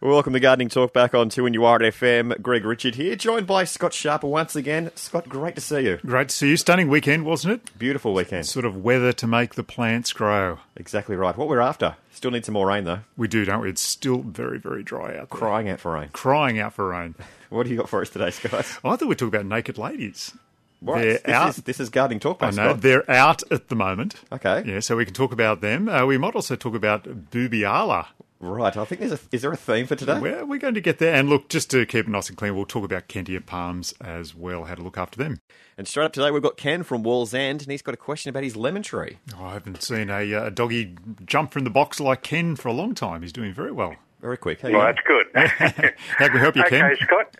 Welcome to Gardening Talk back on 2NUR FM. Greg Richard here, joined by Scott Sharper once again. Scott, great to see you. Great to see you. Stunning weekend, wasn't it? Beautiful weekend. Sort of weather to make the plants grow. Exactly right. What we're after. Still need some more rain though. We do, don't we? It's still very, very dry out there. Crying out for rain. Crying out for rain. What do you got for us today, Scott? I thought we'd talk about naked ladies. Right. They're This, out. is, this is Gardening Talk I know Scott. they're out at the moment. Okay. Yeah, so we can talk about them. Uh, we might also talk about Boobialla. Right. I think there's a. Is there a theme for today? Well, we're going to get there. And look, just to keep it nice and clean, we'll talk about Kentia palms as well, how to look after them. And straight up today, we've got Ken from Wallsend, and he's got a question about his lemon tree. Oh, I haven't seen a, uh, a doggy jump from the box like Ken for a long time. He's doing very well. Very quick. How Well, that's good. How can we help you, okay, Ken? Scott.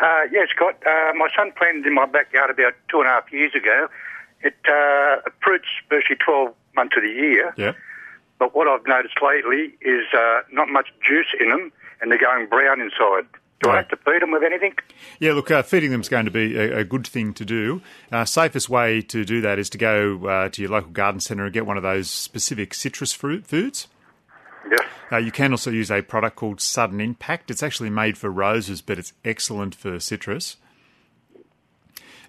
Uh, yeah, Scott. Uh, my son planted in my backyard about two and a half years ago. It uh, fruits virtually 12 months of the year. Yeah. But what I've noticed lately is uh, not much juice in them, and they're going brown inside. Do I have to feed them with anything? Yeah, look, uh, feeding them is going to be a, a good thing to do. Uh, safest way to do that is to go uh, to your local garden centre and get one of those specific citrus fruit foods. Yes. Uh, you can also use a product called Sudden Impact. It's actually made for roses, but it's excellent for citrus.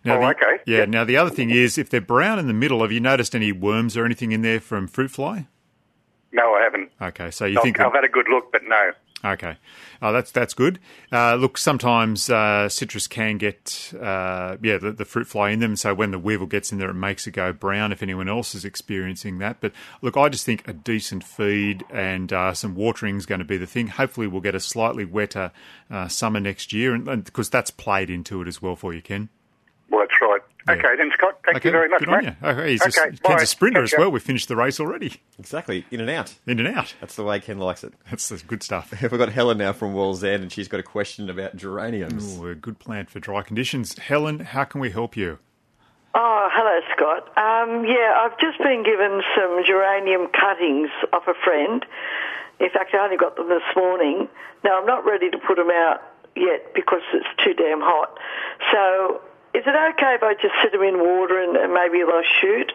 Now, Oh, the- okay. Yeah. Yep. Now the other thing is, if they're brown in the middle, have you noticed any worms or anything in there from fruit fly? No, I haven't. Okay, so you I've, think I've had a good look, but no. Okay, oh, that's that's good. Uh, look, sometimes uh, citrus can get uh, yeah the, the fruit fly in them, so when the weevil gets in there, it makes it go brown. If anyone else is experiencing that, but look, I just think a decent feed and uh, some watering is going to be the thing. Hopefully, we'll get a slightly wetter uh, summer next year, and because that's played into it as well for you, Ken. Well, that's right. Yeah. Okay, then, Scott. Thank you very much, good mate. on you. Okay, he's Okay, a, Ken's bye. a sprinter as Catch ya. well. We've finished the race already, Exactly. In and out. in and out. That's the way Ken likes it. That's, that's good stuff. We've got Helen now from Wallsend, and she's got a question about geraniums. Ooh, a good plant for dry conditions. Helen, how can we help you? Oh, hello, Scott. Um, yeah, I've just been given some geranium cuttings off a friend. In fact, I only got them this morning. Now, I'm not ready to put them out yet because it's too damn hot. So, is it okay if I just sit them in water and, and maybe they'll shoot?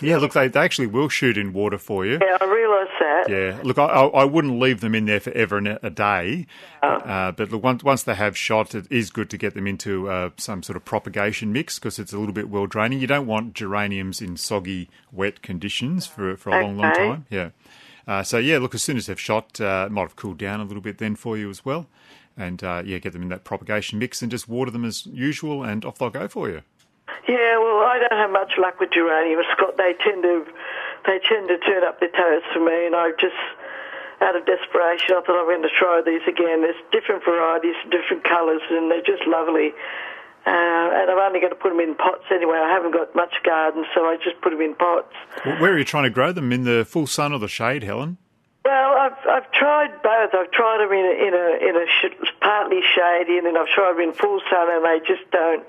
Yeah, look, they, they actually will shoot in water for you. Yeah, I realise that. Yeah, look, I, I I wouldn't leave them in there forever and a day. Uh, but look, once, once they have shot, it is good to get them into uh, some sort of propagation mix because it's a little bit well draining. You don't want geraniums in soggy, wet conditions for, for a long, long time. Yeah. Uh, so, yeah, look, as soon as they've shot, uh, it might have cooled down a little bit then for you as well. And, uh, yeah, get them in that propagation mix and just water them as usual and off they'll go for you. Yeah, well, I don't have much luck with geraniums, Scott. They tend to, they tend to turn up their toes for me, and I just, out of desperation, I thought I'm going to try these again. There's different varieties, different colours, and they're just lovely. Uh, and I'm only going to put them in pots anyway. I haven't got much garden, so I just put them in pots. Well, where are you trying to grow them? In the full sun or the shade, Helen? Well, I've I've tried both. I've tried them in a in a in a sh- partly shady, and then I've tried them in full sun, and they just don't.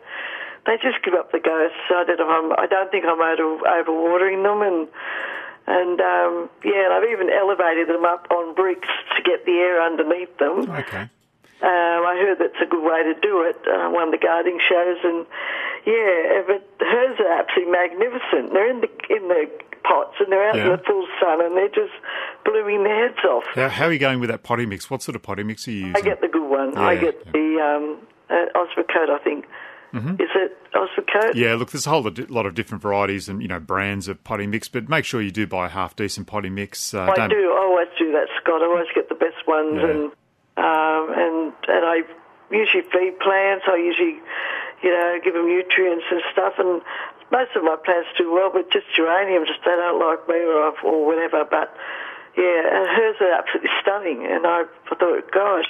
They just give up the ghost. So I don't know. I'm, I don't think I'm over overwatering them, and and um, yeah, and I've even elevated them up on bricks to get the air underneath them. Okay. Um, I heard that's a good way to do it. Uh, one of the gardening shows, and yeah, but hers are absolutely magnificent. They're in the in the pots, and they're out in the full sun, and they're just blooming their heads off. Now, how are you going with that potty mix? What sort of potty mix are you using? I get the good one. I get yeah. the um, uh, Osmocote, I think. Is it Osmocote? Mm-hmm. Yeah, look, there's a whole lot of different varieties and you know brands of potty mix, but make sure you do buy a half decent potty mix. Uh, I don't- do. I always do that, Scott. I always get the best ones, Yeah. and um, and and I usually feed plants. I usually, you know, give them nutrients and stuff. And most of my plants do well, but just geraniums, they don't like me or or whatever. But yeah, and hers are absolutely stunning. And I, thought, gosh,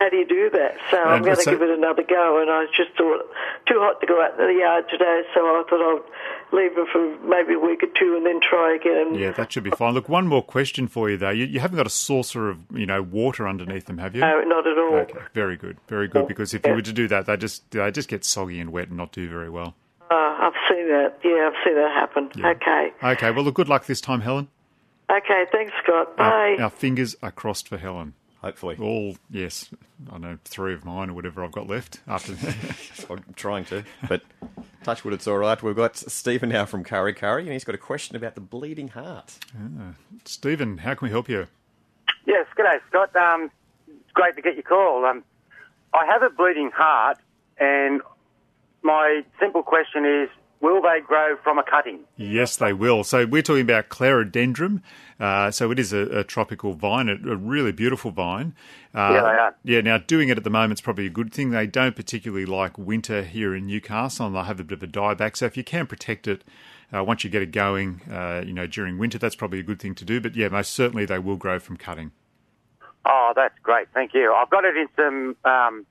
how do you do that? So I'm going to give it another go. And I just thought too hot to go out in the yard today, so I thought I'd leave them for maybe a week or two and then try again. Yeah, that should be fine. Look, one more question for you though. You, you haven't got a saucer of you know water underneath them, have you? No, not at all. Okay, very good, very good. Oh, because if you were to do that, they just they just get soggy and wet and not do very well. Uh, I've seen that. Yeah, I've seen that happen. Okay. Okay, well, look, good luck this time, Helen. Okay, thanks, Scott. Our- Bye. Our, fingers are crossed for Helen. Hopefully. All yes, I know three of mine or whatever I've got left after. I'm trying to, but touch wood, it's all right. We've got Stephen now from Kurri Kurri, and he's got a question about the bleeding heart. Stephen, how can we help you? Yes, good day, Scott. Um, great to get your call. Um, I have a bleeding heart, and my simple question is, will they grow from a cutting? Yes, they will. So we're talking about Clerodendron. Uh, so it is a, a tropical vine, a, a, really beautiful vine. Uh, yeah, they are. Yeah, now doing it at the moment is probably a good thing. They don't particularly like winter here in Newcastle, and they'll have a bit of a dieback. So if you can protect it uh, once you get it going, uh, you know, during winter, that's probably a good thing to do. But yeah, most certainly they will grow from cutting. Oh, that's great. Thank you. I've got it in some um,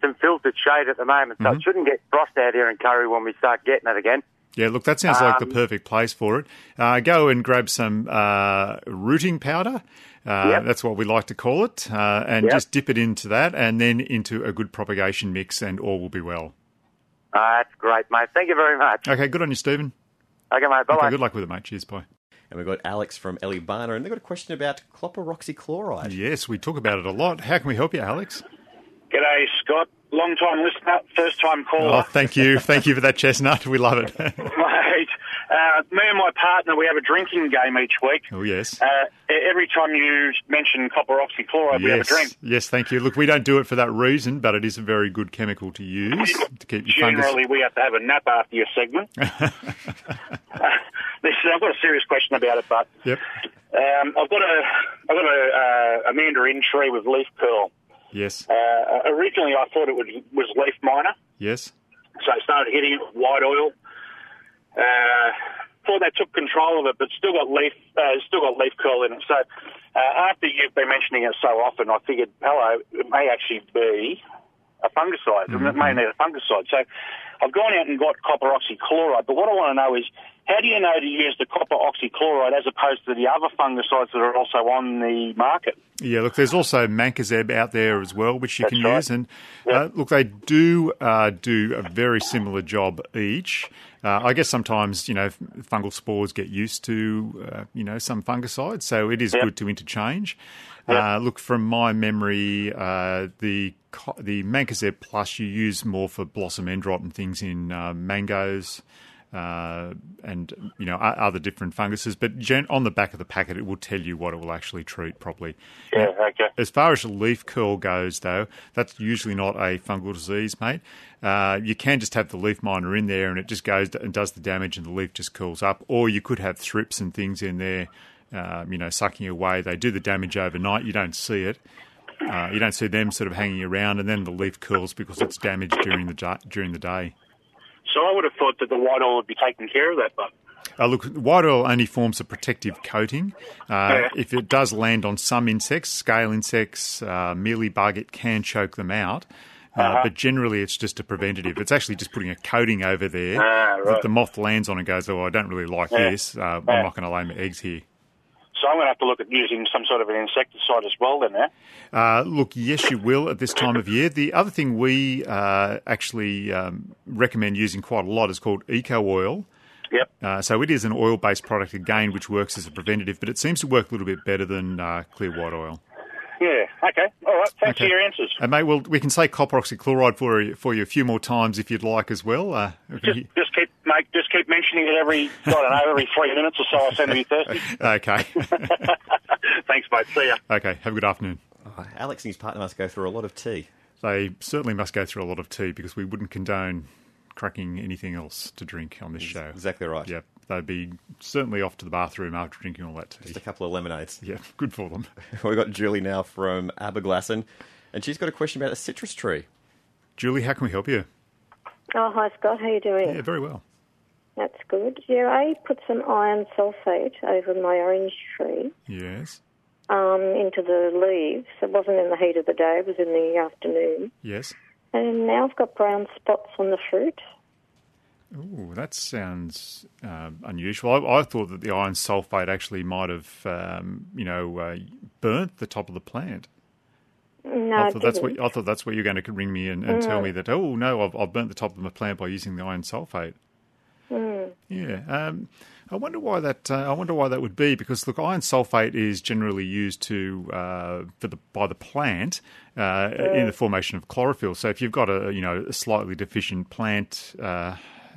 some filtered shade at the moment, so mm-hmm. it shouldn't get frost out here in Kurri when we start getting it again. Yeah, look, that sounds like the um, perfect place for it. Uh, go and grab some uh, rooting powder. Uh, yep. That's what we like to call it, uh, and yep. just dip it into that, and then into a good propagation mix, and all will be well. that's great, mate. Thank you very much. Okay, good on you, Stephen. Okay, mate. Bye. Okay, good luck with it, mate. Cheers, bye. And we've got Alex from Eleebana, and they've got a question about chloroxychloride. Yes, we talk about it a lot. How can we help you, Alex? G'day, Scott. Long time listener, first time caller. Oh, thank you. thank you for that chestnut. We love it. Mate, uh, me and my partner, we have a drinking game each week. Oh, yes. Uh, every time you mention copper oxychloride, yes. we have a drink. Yes, thank you. Look, we don't do it for that reason, but it is a very good chemical to use to keep your Generally, we have to have a nap after your segment. This, I've got a serious question about it, but yep. Um, I've got a I've got a, uh, a mandarin tree with leaf curl. Yes. Uh, originally, I thought it was, was leaf miner. Yes. So I started hitting it with white oil. Uh, thought they took control of it, but still got leaf uh, still got leaf curl in it. So uh, after you've been mentioning it so often, I figured, hello, it may actually be a fungicide. Mm-hmm. It may need a fungicide. So I've gone out and got copper oxychloride. But what I want to know is how do you know to use the copper oxychloride as opposed to the other fungicides that are also on the market? Yeah, look, there's also mancozeb out there as well, which you That's can right. use. And yep. uh, look, they do uh, do a very similar job each. Uh, I guess sometimes you know fungal spores get used to uh, you know some fungicides, so it is yep. good to interchange. Yep. Uh, look, from my memory, uh, the the mancozeb plus you use more for blossom end rot and things in mangoes uh, and you know other different funguses. But gen- on the back of the packet, it will tell you what it will actually treat properly. Yeah, okay. As far as leaf curl goes, though, that's usually not a fungal disease, mate. Uh, you can just have the leaf miner in there, and it just goes and does the damage, and the leaf just curls up. Or you could have thrips and things in there, uh, you know, sucking away. They do the damage overnight. You don't see it. Uh, you don't see them sort of hanging around, and then the leaf curls because it's damaged during the during the day. So I would have thought that the white oil would be taking care of that, but. Uh, look, white oil only forms a protective coating. Uh, yeah. If it does land on some insects, scale insects, uh, mealybug, it can choke them out. Uh, uh-huh. But generally, it's just a preventative. It's actually just putting a coating over there ah, right. that the moth lands on and goes, "Oh, I don't really like yeah. this. Uh. I'm not going to lay my eggs here." So I'm going to have to look at using some sort of an insecticide as well, then, eh? Uh, look, yes, you will at this time of year. The other thing we uh, actually um, recommend using quite a lot is called eco oil. Yep. Uh, so it is an oil-based product again, which works as a preventative, but it seems to work a little bit better than uh, clear white oil. Yeah. Okay. All right. Thanks Okay. for your answers. And mate, well, we can say copper oxychloride for you, for you a few more times if you'd like as well. Uh, we can Just, just keep, mate. Just keep mentioning it every. I don't know, every three minutes or so. I seem to be thirsty. okay. Thanks, mate. See ya. okay. Have a good afternoon. Oh, Alex and his partner must go through a lot of tea. They certainly must go through a lot of tea because we wouldn't condone cracking anything else to drink on this show. Exactly right. Yep. They'd be certainly off to the bathroom after drinking all that tea. Just a couple of lemonades. Yeah, good for them. We've got Julie now from Aberglasslyn, and she's got a question about a citrus tree. Julie, how can we help you? Oh, hi Scott, how are you doing? Yeah, very well. That's good. Yeah, I put some iron sulfate over my orange tree Yes. um, into the leaves. It wasn't in the heat of the day, it was in the afternoon. Yes. And now I've got brown spots on the fruit. Ooh, that sounds uh, unusual. I, I thought that the iron sulfate actually might have, um, you know, uh, burnt the top of the plant. No, I thought that's what. I thought that's what you're going to ring me and, and tell me that. Oh no, I've, I've burnt the top of my plant by using the iron sulfate. Mm. Yeah, um, I wonder why that. Uh, I wonder why that would be because look, iron sulfate is generally used to uh, for the by the plant uh, in the formation of chlorophyll. So if you've got a you know a slightly deficient plant, uh,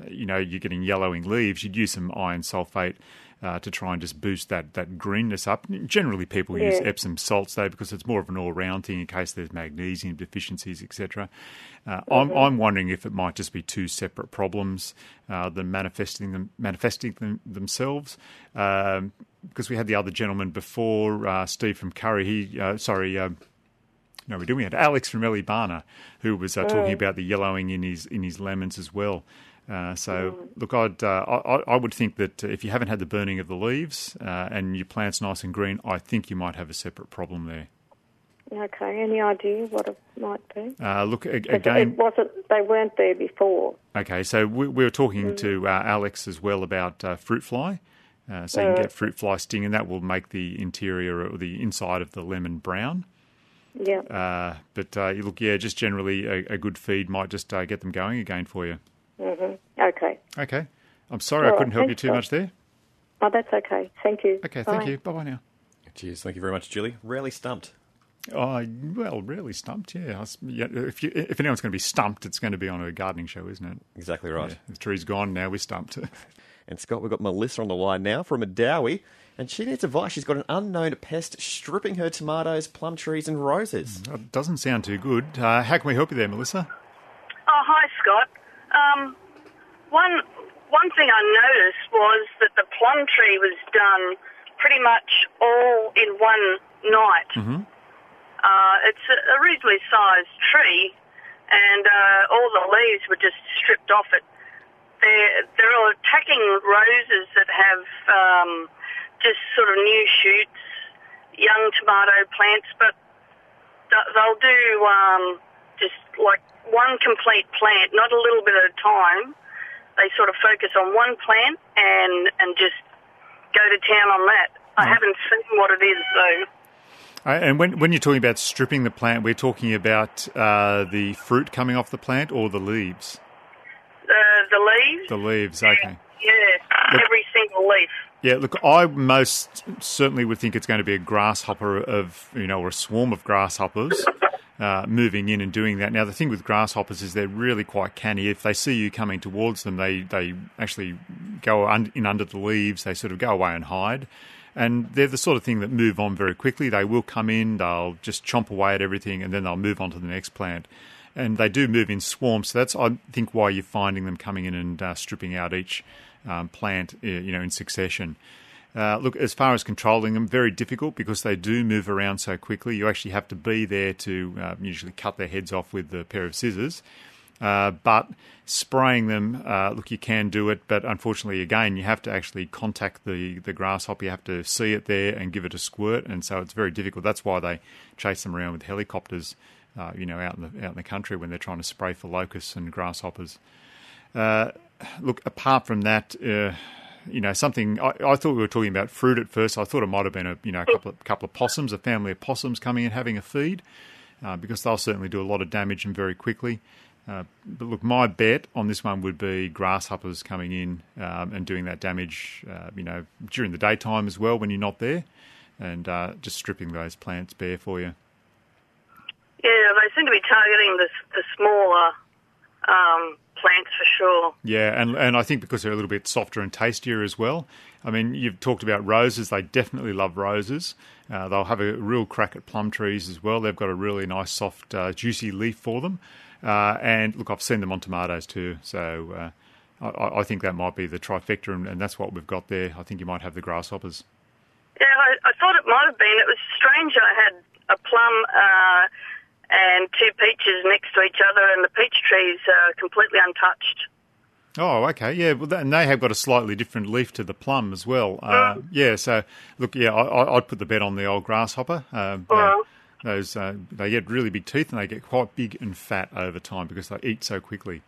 you know you're getting yellowing leaves, you'd use some iron sulfate. uh, to try and just boost that, that greenness up. Generally, people use Epsom salts though because it's more of an all-round thing in case there's magnesium deficiencies, etc. Uh, I'm, I'm wondering if it might just be two separate problems uh, than manifesting them manifesting them, themselves. Um, because we had the other gentleman before, uh, Steve from Kurri. He uh, sorry. Um, no, we didn't. We had Alex from Eleebana, who was uh, talking about the yellowing in his in his lemons as well. Uh, so, look, I'd uh, I, I would think that if you haven't had the burning of the leaves uh, and your plant's nice and green, I think you might have a separate problem there. Okay, any idea what it might be? Uh, look again. it wasn't. They weren't there before. Okay, so we, we were talking to uh, Alex as well about uh, fruit fly. Uh, so you can get fruit fly sting, and that will make the interior or the inside of the lemon brown. Yeah. Uh, but uh, look, yeah, just generally a, a good feed might just uh, get them going again for you. Okay. Okay. I'm sorry I couldn't help you too Doc. much there. Oh, that's okay. Thank you. Okay, thank you. Bye bye now. Cheers. Thank you very much, Julie. Rarely stumped. Oh, well, really stumped, yeah. I s- yeah, If, you, if anyone's going to be stumped, it's going to be on a gardening show, isn't it? Exactly right. Yeah, the tree's gone, now we're stumped. And Scott, we've got Melissa on the line now from Adowie, and she needs advice. She's got an unknown pest stripping her tomatoes, plum trees, and roses. That doesn't sound too good. Uh, how can we help you there, Melissa? Oh, hi, Scott. Um, one one thing I noticed was that the plum tree was done pretty much all in one night. Mm-hmm. Uh, it's a, a reasonably sized tree, and uh, all the leaves were just stripped off it. They're, they're all attacking roses that have um, just sort of new shoots, young tomato plants, but they'll do um, just like one complete plant, not a little bit at a time. They sort of focus on one plant and and just go to town on that. I haven't seen what it is though. Uh, and when, when you're talking about stripping the plant, we're talking about uh, the fruit coming off the plant or the leaves? The the leaves. The leaves, okay. Yeah, every single leaf. Yeah, look, I most certainly would think it's going to be a grasshopper of, you know, or a swarm of grasshoppers uh, moving in and doing that. Now, the thing with grasshoppers is they're really quite canny. If they see you coming towards them, they, they actually go un- in under the leaves, they sort of go away and hide. And they're the sort of thing that move on very quickly. They will come in, they'll just chomp away at everything, and then they'll move on to the next plant. And they do move in swarms, so that's, I think, why you're finding them coming in and uh, stripping out each um, plant, you know, in succession. Uh, look, as far as controlling them, very difficult because they do move around so quickly. You actually have to be there to uh, usually cut their heads off with a pair of scissors. Uh, but spraying them, uh, look, you can do it, but unfortunately, again, you have to actually contact the, the grasshopper. You have to see it there and give it a squirt, and so it's very difficult. That's why they chase them around with helicopters, uh, you know, out in the out in the country when they're trying to spray for locusts and grasshoppers. Uh, look, apart from that, you know, something I, I thought we were talking about fruit at first. I thought it might have been a you know a couple of, couple of possums, a family of possums coming in having a feed, uh, because they'll certainly do a lot of damage and very quickly. Uh, but look, my bet on this one would be grasshoppers coming in um, and doing that damage, uh, you know, during the daytime as well when you're not there, and uh, just stripping those plants bare for you. Yeah, they seem to be targeting the the smaller um, plants for sure. Yeah, and and I think because they're a little bit softer and tastier as well. I mean, you've talked about roses; they definitely love roses. Uh, they'll have a real crack at plum trees as well. They've got a really nice, soft, uh, juicy leaf for them. Uh, and look, I've seen them on tomatoes too, so uh, I, I think that might be the trifecta, and, and that's what we've got there. I think you might have the grasshoppers. Yeah, I, I thought it might have been. It was strange. I had a plum uh, and two peaches next to each other, and the peach trees are completely untouched. Oh, okay, yeah. Well, and they have got a slightly different leaf to the plum as well. Uh, yeah, so look, yeah, I, I'd put the bet on the old grasshopper. Yeah, Well. those uh, they get really big teeth and they get quite big and fat over time because they eat so quickly.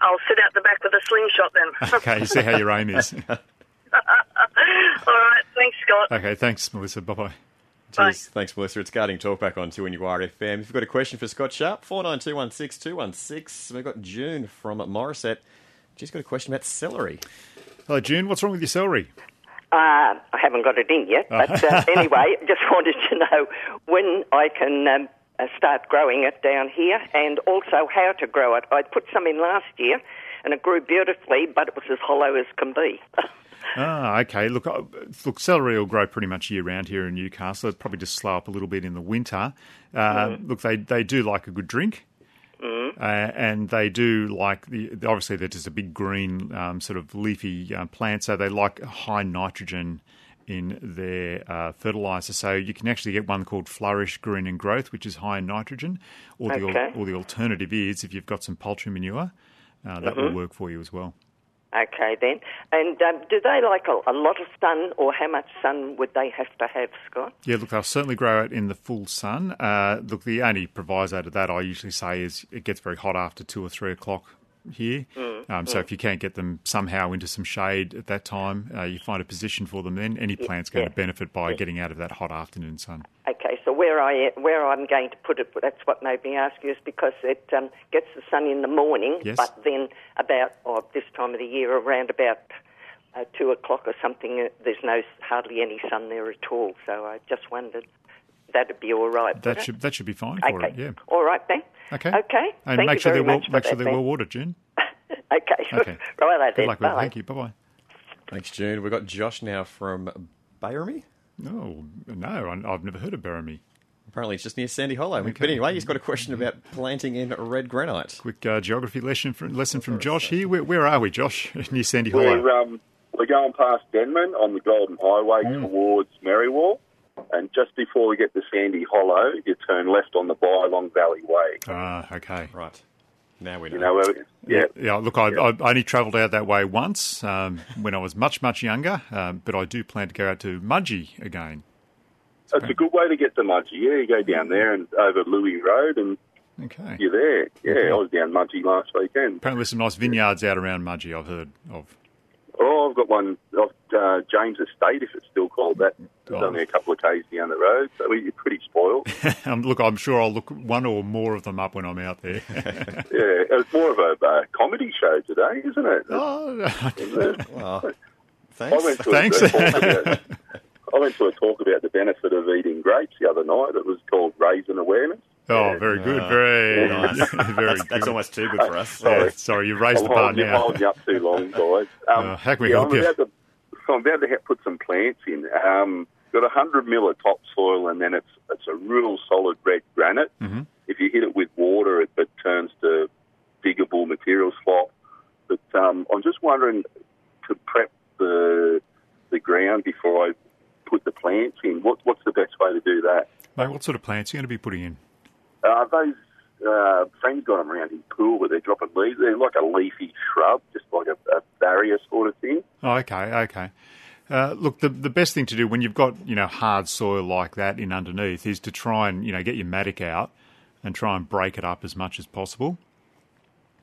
I'll sit out the back with a slingshot then. Okay, you see how your aim is. All right, thanks, Scott. Okay, thanks, Melissa. Bye bye. Cheers. Thanks, Melissa. It's Gardening Talk back on 2NUR FM. If you've got a question for Scott Sharp, 49216216. We've got June from Morisset. She's got a question about celery. Hello, June. What's wrong with your celery? Uh, I haven't got it in yet, but uh, anyway, just wanted to know when I can um, uh, start growing it down here and also how to grow it. I put some in last year and it grew beautifully, but it was as hollow as can be. Ah, okay. Look, uh, look, celery will grow pretty much year round here in Newcastle. It'll probably just slow up a little bit in the winter. Uh, Look, they they do like a good drink. Uh, and they do like the obviously they're just a big green um, sort of leafy uh, plant, so they like high nitrogen in their uh, fertilizer. So you can actually get one called Flourish Green and Growth, which is high in nitrogen, or the Okay. or the alternative is if you've got some poultry manure, uh, that will work for you as well. Okay, then. And um, do they like a, a lot of sun, or how much sun would they have to have, Scott? Yeah, look, they'll certainly grow it in the full sun. Uh, look, the only proviso to that I usually say is it gets very hot after two or three o'clock here. um, so if you can't get them somehow into some shade at that time, uh, you find a position for them. Then any plant's going yeah. to benefit by getting out of that hot afternoon sun. Okay, where I where I'm going to put it, but that's what made me ask you, is because it um, gets the sun in the morning, Yes. but then about oh, this time of the year, around about uh, two o'clock or something, uh, there's no hardly any sun there at all. So I just wondered that'd be all right. That would it? should that should be fine for okay, it. Yeah. all right then. Okay. Okay. And Thank make you sure very they're well, much for make sure that they're then. well watered, June. Okay. Okay. right Good then. luck with it. Thank you. Bye bye. Thanks, June. We've got Josh now from Baerami. No, no, I- I've never heard of Baerami. Apparently, it's just near Sandy Hollow. But anyway, he's got a question about planting in red granite. Quick uh, geography lesson from, lesson from Josh here. Where, where are we, Josh? Near Sandy Hollow. We're, um, we're going past Denman on the Golden Highway towards Merriwa. And just before we get to Sandy Hollow, you turn left on the Bylong Valley Way. Ah, okay. Right. Now we know. You know where? Yeah. Yeah, look, I, I only travelled out that way once um, when I was much, much younger, um, but I do plan to go out to Mudgee again. It's a good way to get to Mudgee. Yeah, you go down there and over Louis Road and Okay. you're there. Yeah, Okay. I was down Mudgee last weekend. Apparently, there's some nice vineyards out around Mudgee. I've heard of. Oh, I've got one off uh, James Estate, if it's still called that. It's Oh. only a couple of k's down the road, so we're pretty spoiled. um, look, I'm sure I'll look one or more of them up when I'm out there. yeah, it's more of a uh, comedy show today, isn't it? oh, Isn't it? Well, I thanks. went to Thanks. A talk about, I went to a talk about the benefit of eating grapes the other night. It was called Raisin Awareness. oh, very good. Ah, very, Nice. very that's, good. that's almost too good for us. Yeah, sorry, you raised the I'll bar hold, you, now. hold you up too long, guys. Um, Uh, how can we yeah, help I'm you? About to, I'm about to ha- put some plants in. Um, got a hundred mil of topsoil, and then it's it's a real solid red granite. Mm-hmm. If you hit it with water, it, it turns to diggable material slop. But um, I'm just wondering to prep the the ground before I put the plants in. What, what's the best way to do that? Mate, what sort of plants are you going to be putting in? Uh, those uh, friends got them around his pool where they're dropping leaves. They're like a leafy shrub, just like a, a barrier sort of thing. Oh, okay, okay. Uh, look, the the best thing to do when you've got you know hard soil like that in underneath is to try and you know get your mattock out and try and break it up as much as possible.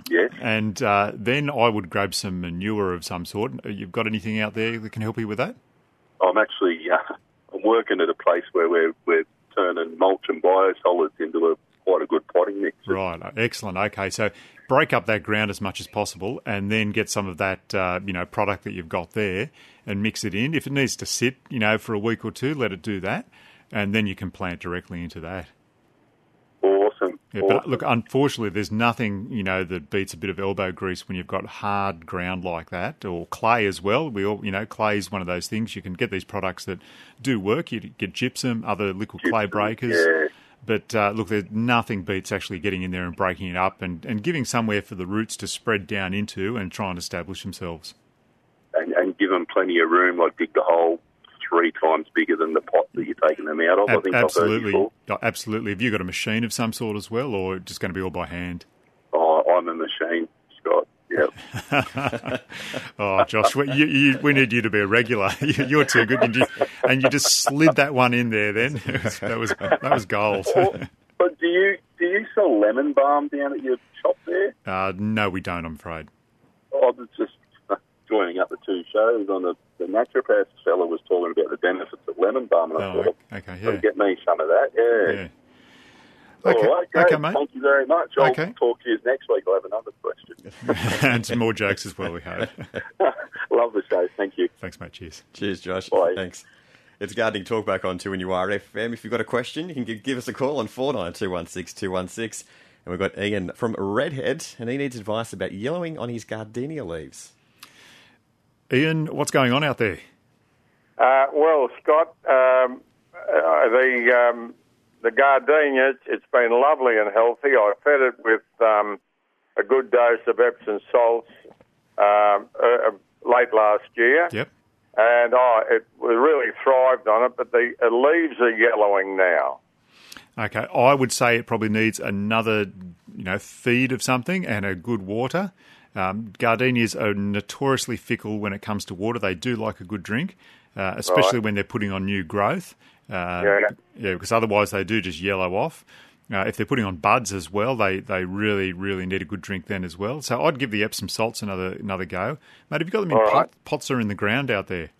Yes. And uh, then I would grab some manure of some sort. You've got anything out there that can help you with that? I'm actually Working at a place where we're we're turning mulch and biosolids into a quite a good potting mix. Right, excellent. Okay, so break up that ground as much as possible, and then get some of that uh, you know product that you've got there and mix it in. If it needs to sit, you know, for a week or two, let it do that, and then you can plant directly into that. Yeah, but look, unfortunately, there's nothing you know that beats a bit of elbow grease when you've got hard ground like that, or clay as well. We all, you know, clay is one of those things. You can get these products that do work. You get gypsum, other liquid clay breakers. yeah. But uh, look, there's nothing beats actually getting in there and breaking it up and, and giving somewhere for the roots to spread down into and try and establish themselves. and, and give them plenty of room, like dig the hole three times bigger than the pot that you're taking them out of. I Ab- think absolutely. Oh, absolutely. Have you got a machine of some sort as well, or just going to be all by hand? Oh, I'm a machine, Scott. Yep. Oh, Josh, we, you, you, we need you to be a regular. You- You're too good, and you, and you just slid that one in there. Then that was that was gold. Or- but do you do you sell lemon balm down at your shop there? Uh, no, we don't. I'm afraid. I was just joining up the two shows on the, the naturopath fella was talking about the benefits of lemon balm, and I Oh, thought, okay, "Well, yeah, get me some of that. Yeah. yeah. Okay, right, great. okay, mate. Thank you very much. I'll Okay. talk to you next week. I'll have another question. and some more jokes as well. We hope. Love the show. Thank you. Thanks, mate. Cheers. Cheers, Josh. Bye. Thanks. It's Gardening Talk back on 2NURFM. If you've got a question, you can give us a call on 49216216. And we've got Ian from Redhead, and he needs advice about yellowing on his gardenia leaves. Ian, what's going on out there? Uh, well, Scott, um, uh, the um, the gardenias, it's been lovely and healthy. I fed it with um, a good dose of Epsom salts um, uh, late last year. Yep. And oh, it really thrived on it, but the uh, leaves are yellowing now. Okay, I would say it probably needs another, you know, feed of something and a good water. Um, gardenias are notoriously fickle when it comes to water. They do like a good drink, uh, especially Right. when they're putting on new growth. Uh, Yeah. yeah, because otherwise they do just yellow off. Uh, if they're putting on buds as well, they, they really really need a good drink then as well. So I'd give the Epsom salts another another go, mate. Have you got them in pot, right. pots or in the ground out there?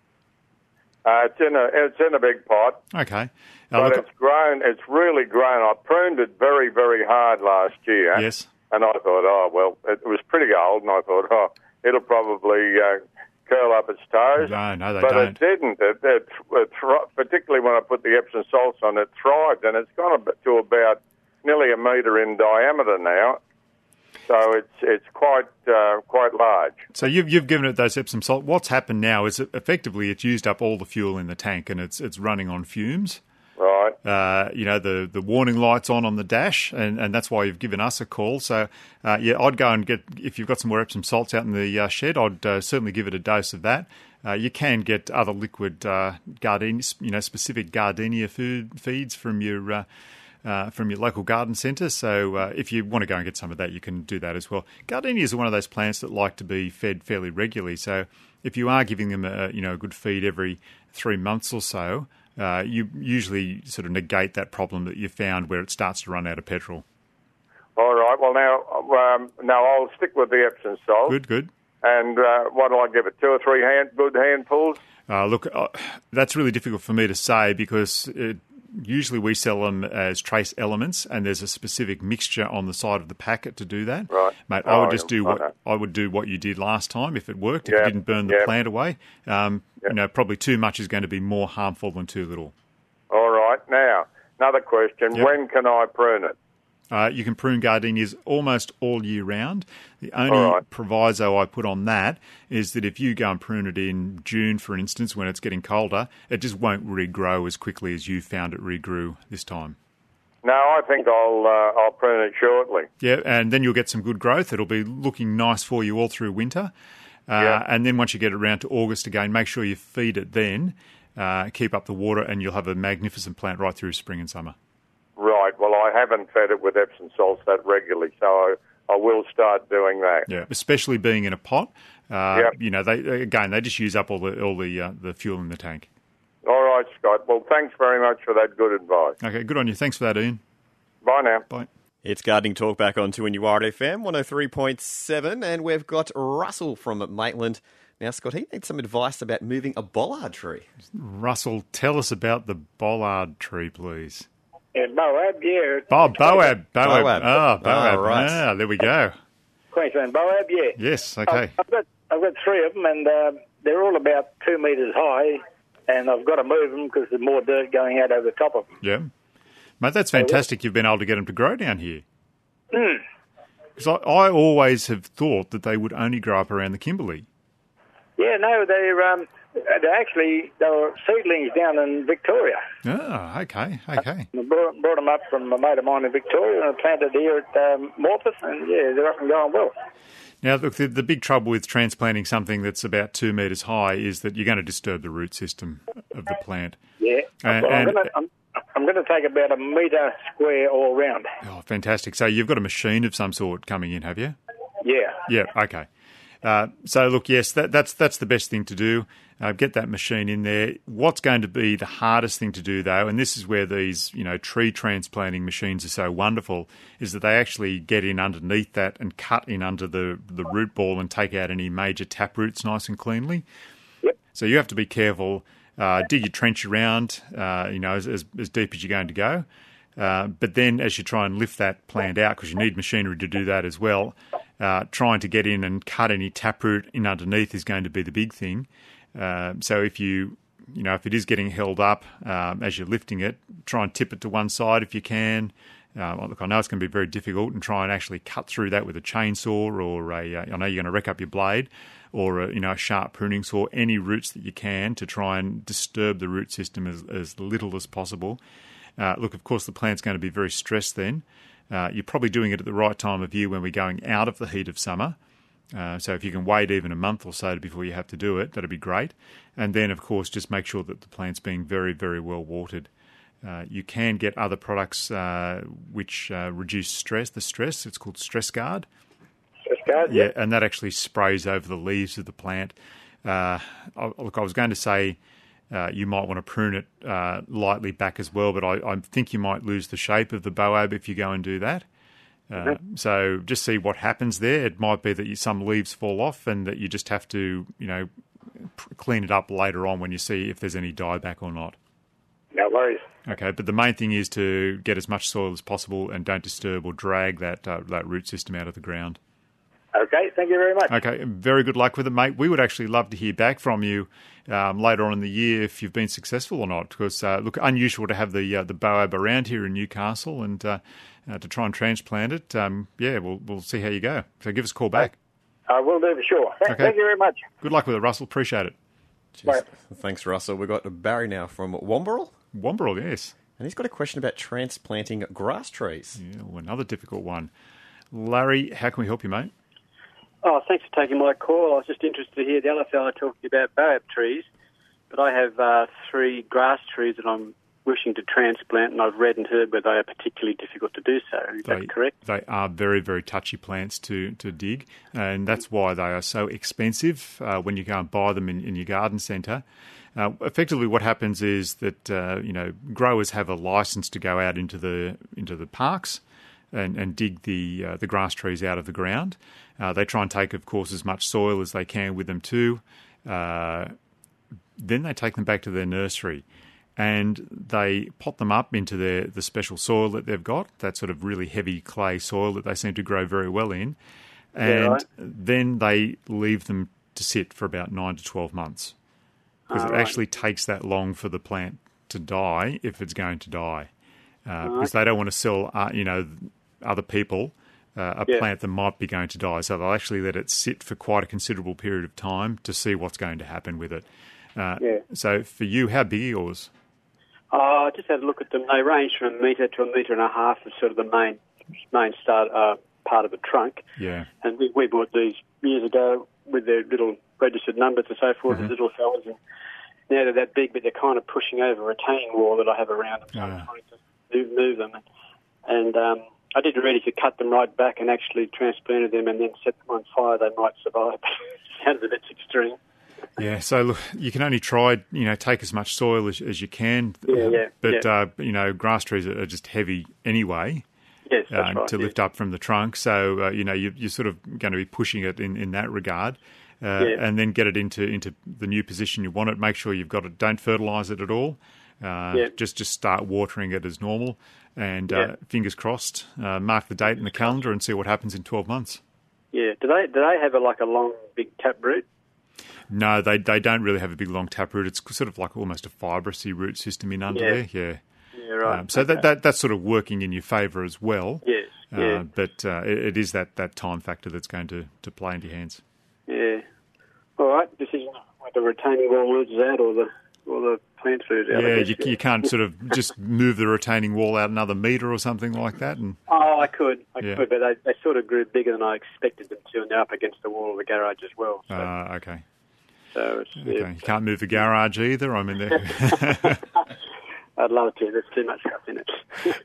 Uh, it's in a it's in a big pot, Okay, uh, but look, it's grown. It's really grown. I pruned it very very hard last year. yes, And I thought, oh well, it was pretty old, and I thought, oh, it'll probably uh, curl up its toes. no, no, they but don't. But it didn't. It, it, it thri- particularly when I put the Epsom salts on, it thrived, and it's gone to about nearly a metre in diameter now. So it's it's quite uh, quite large. So you've you've given it those Epsom salt. What's happened now is effectively it's used up all the fuel in the tank and it's it's running on fumes. Right. Uh, you know the the warning lights on on the dash, and, and that's why you've given us a call. So uh, yeah, I'd go and get if you've got some more Epsom salts out in the uh, shed. I'd uh, certainly give it a dose of that. Uh, you can get other liquid uh, gardenia, you know, specific gardenia food feeds from your uh, uh, from your local garden centre. So uh, if you want to go and get some of that, you can do that as well. Gardenias are one of those plants that like to be fed fairly regularly. So if you are giving them a you know a good feed every three months or so, uh, you usually sort of negate that problem that you found where it starts to run out of petrol. All right. Well, now um, now I'll stick with the Epsom salt. Good, good. And uh, what do I give it? Two or three hand good handfuls. Uh, look, uh, that's really difficult for me to say because it, usually we sell them as trace elements, and there's a specific mixture on the side of the packet to do that. Right. mate. I Oh, would just do what okay. I would do what you did last time if it worked. If Yeah, you didn't burn the yeah. plant away, um, you know, probably too much is going to be more harmful than too little. All right. Now another question. When can I prune it? Uh, you can prune gardenias almost all year round. The only right. proviso I put on that is that if you go and prune it in June, for instance, when it's getting colder, it just won't regrow as quickly as you found it regrew this time. No, I think I'll uh, I'll prune it shortly. Yeah, and then you'll get some good growth. It'll be looking nice for you all through winter. Uh, Yeah. And then once you get it around to August again, make sure you feed it then. Uh, keep up the water, and you'll have a magnificent plant right through spring and summer. Right. Well, I haven't fed it with Epsom salts that regularly, so I, I will start doing that. Yeah, especially being in a pot. Uh, Yep. You know, they again they just use up all the all the uh, the fuel in the tank. All right, Scott. Well, thanks very much for that good advice. Okay, good on you. Thanks for that, Ian. Bye now. Bye. It's Gardening Talk back on 2 NUR FM 103.7, and we've got Russell from Maitland. Now, Scott, he needs some advice about moving a bollard tree. Russell, tell us about the bollard tree, please. Yeah, Boab, yeah. Oh, Boab, Boab. Boab. Oh, Boab. Ah, right. Ah, there we go. Queensland Boab, yeah. Yes, okay. I've got, I've got three of them, and uh, they're all about two metres high, and I've got to move them because there's more dirt going out over the top of them. Yeah. Mate, that's fantastic you've been able to get them to grow down here. Hmm. Because I, I always have thought that they would only grow up around the Kimberley. Yeah, no, they're, um, they're actually they were seedlings down in Victoria. Oh, okay, okay. I brought, brought them up from a mate of mine in Victoria and I planted here at um, Morpeth, and yeah, they're up and going well. Now, look, the, the big trouble with transplanting something that's about two metres high is that you're going to disturb the root system of the plant. Yeah, And- well, I'm and- going to I'm, I'm going to take about a metre square all round. Oh, fantastic. So you've got a machine of some sort coming in, have you? Yeah. Yeah, okay. Uh, so look, yes, that, that's that's the best thing to do. Uh, get that machine in there. What's going to be the hardest thing to do, though, and this is where these you know tree transplanting machines are so wonderful, is that they actually get in underneath that and cut in under the the root ball and take out any major tap roots nice and cleanly. Yep. So you have to be careful. Uh, dig your trench around, uh, you know, as, as, as deep as you're going to go. Uh, but then, as you try and lift that plant out, because you need machinery to do that as well, uh, trying to get in and cut any taproot in underneath is going to be the big thing. Uh, so if you, you know, if it is getting held up um, as you're lifting it, try and tip it to one side if you can. Uh, look, I know it's going to be very difficult, and try and actually cut through that with a chainsaw or a. Uh, I know you're going to wreck up your blade, or a, you know a sharp pruning saw. Any roots that you can to try and disturb the root system as, as little as possible. Uh, look, of course, the plant's going to be very stressed then. Uh, you're probably doing it at the right time of year when we're going out of the heat of summer. Uh, so if you can wait even a month or so before you have to do it, that'd be great. And then, of course, just make sure that the plant's being very, very well watered. Uh, you can get other products uh, which uh, reduce stress, the stress. It's called Stress Guard. Stress Guard, yeah. And that actually sprays over the leaves of the plant. Uh, look, I was going to say uh, you might want to prune it uh, lightly back as well, but I, I, think you might lose the shape of the boab if you go and do that. Mm-hmm. So just see what happens there. It might be that you, some leaves fall off and that you just have to, you know, clean it up later on when you see if there's any dieback or not. No worries. Okay, but the main thing is to get as much soil as possible and don't disturb or drag that uh, that root system out of the ground. Okay, thank you very much. Okay, very good luck with it, mate. We would actually love to hear back from you um, later on in the year if you've been successful or not. Because uh, look, unusual to have the uh, the boab around here in Newcastle and uh, uh to try and transplant it. Um, yeah, we'll we'll see how you go. So give us a call back. I will do for sure. Okay. Thank you very much. Good luck with it, Russell. Appreciate it. Cheers. Thanks, Russell. We've got Barry now from Wamberal. Wamberal, yes. And he's got a question about transplanting grass trees. Yeah, well, another difficult one. Larry, how can we help you, mate? Oh, thanks for taking my call. I was just interested to hear the other fellow talking about baobab trees, but I have uh, three grass trees that I'm wishing to transplant, and I've read and heard where they are particularly difficult to do so. Is they, that correct? They are very, very touchy plants to, to dig, and that's why they are so expensive uh, when you go and buy them in, in your garden centre. Uh, effectively, what happens is that uh, you know growers have a license to go out into the into the parks and, and dig the uh, the grass trees out of the ground. Uh, they try and take, of course, as much soil as they can with them too. Uh, then they take them back to their nursery and they pot them up into their the special soil that they've got, that sort of really heavy clay soil that they seem to grow very well in. And yeah, right. then they leave them to sit for about nine to 12 months because oh, it right. actually takes that long for the plant to die if it's going to die. Uh, because they don't want to sell, uh, you know, other people uh, a yeah. plant that might be going to die. So they'll actually let it sit for quite a considerable period of time to see what's going to happen with it. Uh, yeah. So for you, how big are yours? Uh, I just had a look at them. They range from a metre to a metre and a half as sort of the main main start uh, part of the trunk. Yeah. And we, we bought these years ago with their little registered numbers and so forth, mm-hmm. little fellas. And now they're that big, but they're kind of pushing over a retaining wall that I have around them. So yeah. I'm trying to move, move them. And um, I did read if you cut them right back and actually transplanted them and then set them on fire, they might survive. Sounds a bit extreme. Yeah, so look, you can only try, you know, take as much soil as, as you can. Yeah, yeah. But, yeah. Uh, you know, grass trees are just heavy anyway. Yes, uh, right, to lift up from the trunk. So, uh, you know, you, are sort of going to be pushing it in, in that regard. Uh. And then get it into, into the new position you want it. Make sure you've got it. Don't fertilise it at all. Uh. Just just start watering it as normal. And uh, fingers crossed, uh, mark the date in the calendar and see what happens in 12 months. Yeah. Do they do they have a, like a long, big tap root? No, they they don't really have a big long tap root. It's sort of like almost a fibrous root system in under yeah. there. Yeah. Yeah, right. Um, so okay. that, that that's sort of working in your favour as well. Yes. Uh, yeah. But uh, it, it is that, that time factor that's going to, to play into your hands. Yeah. All right. Decision whether the retaining wall is out or the or the plant food. Yeah, you, you can't sort of just move the retaining wall out another metre or something like that. And oh, I could, I yeah. could, but they, they sort of grew bigger than I expected them to, and they're up against the wall of the garage as well. So. Uh, okay. So it's, okay. You can't move the garage either. I mean, I'd love to. There's too much stuff in it.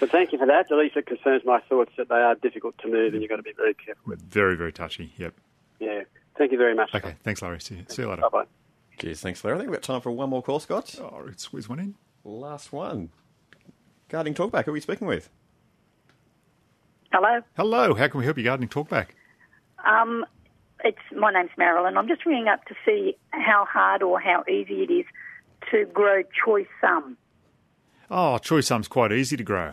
but thank you for that. At least it concerns my thoughts that they are difficult to move, and you've got to be very careful with. Very, very touchy. Yep. Yeah. Thank you very much. Okay. Thanks, Larry. See you, see you later. Bye bye. Cheers, thanks, Larry. I think we've got time for one more call, Scott. Oh, let's squeeze one in. Last one. Gardening Talkback, who are we speaking with? Hello. Hello. How can we help you, Gardening Talkback? Um, it's my name's Marilyn. I'm just ringing up to see how hard or how easy it is to grow choy sum. Oh, choy sum's quite easy to grow.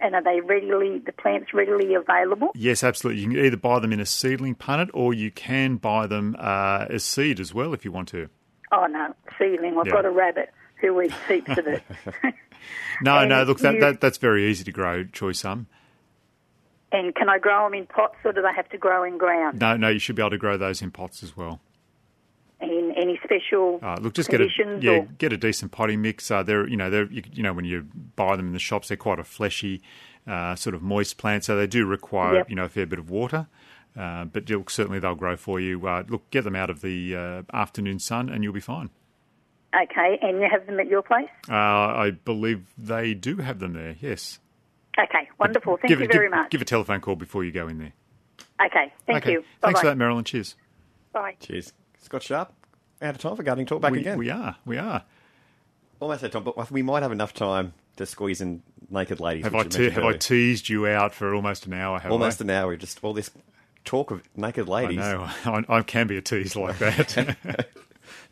And are they readily the plants readily available? Yes, absolutely. You can either buy them in a seedling punnet, or you can buy them uh, as seed as well if you want to. Oh no, seedling. I've got a rabbit who eats heaps of it. No, And no. Look, that, you- that that's very easy to grow. Choy sum. and can I grow them in pots, or do they have to grow in ground? No, no. You should be able to grow those in pots as well. In any special Uh, look, just get a yeah, or? get a decent potting mix. Uh, they're you know they're you, you know when you buy them in the shops, they're quite a fleshy, uh, sort of moist plant, so they do require Yep. you know a fair bit of water. Uh, but you'll, certainly they'll grow for you. Uh, look, get them out of the uh, afternoon sun, and you'll be fine. Okay, and you have them at your place? Uh, I believe they do have them there. Yes. Okay, wonderful. Thank give, you give- very much. Give a telephone call before you go in there. Okay, thank okay. you. Bye Thanks bye. for that, Marilyn. Cheers. Bye. Cheers. Scott Sharp, out of time for Gardening Talk back we, again. We are. We are. Almost out of time, but we might have enough time to squeeze in naked ladies. Have I te- have I teased you out for almost an hour? Have Almost I? an hour. Just all this talk of naked ladies. I know. I, I can be a tease like that.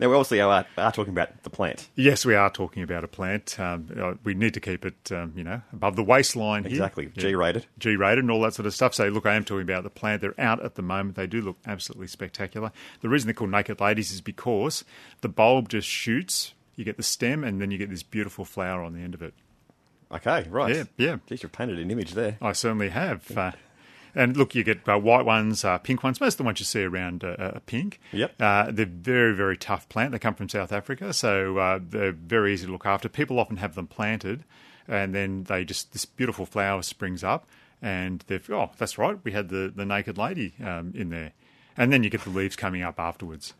Now, we obviously are, are talking about the plant. yes, we are talking about a plant. Um, uh, we need to keep it, um, you know, above the waistline. here. Exactly. G-rated. G-rated, and all that sort of stuff. So, look, I am talking about the plant. They're out at the moment. They do look absolutely spectacular. The reason they're called naked ladies is because the bulb just shoots. You get the stem, and then you get this beautiful flower on the end of it. Okay, right. Yeah, yeah. Geez, you've painted an image there. I certainly have. Uh, and look, you get uh, white ones, uh, pink ones. Most of the ones you see around uh, are pink. Yep. Uh, they're very, very tough plant. They come from South Africa, so uh, they're very easy to look after. People often have them planted, and then they just this beautiful flower springs up, and they've oh, that's right, we had the the naked lady um, in there, and then you get the leaves coming up afterwards.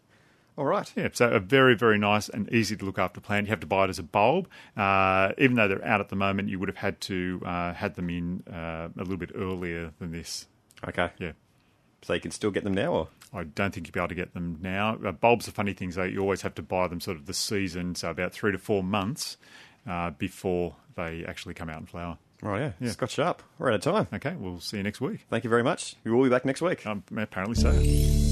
All right. Yeah, so a very, very nice and easy to look after plant. You have to buy it as a bulb. Uh, even though they're out at the moment, you would have had to uh, had them in uh, a little bit earlier than this. Okay. Yeah. So you can still get them now, or I don't think you'll be able to get them now. Uh, bulbs are funny things. Though. You always have to buy them sort of the season, so about three to four months uh, before they actually come out and flower. Right, yeah. Yeah. Scott Sharp, we're out of time. Okay, we'll see you next week. Thank you very much. We will be back next week. Um, apparently so.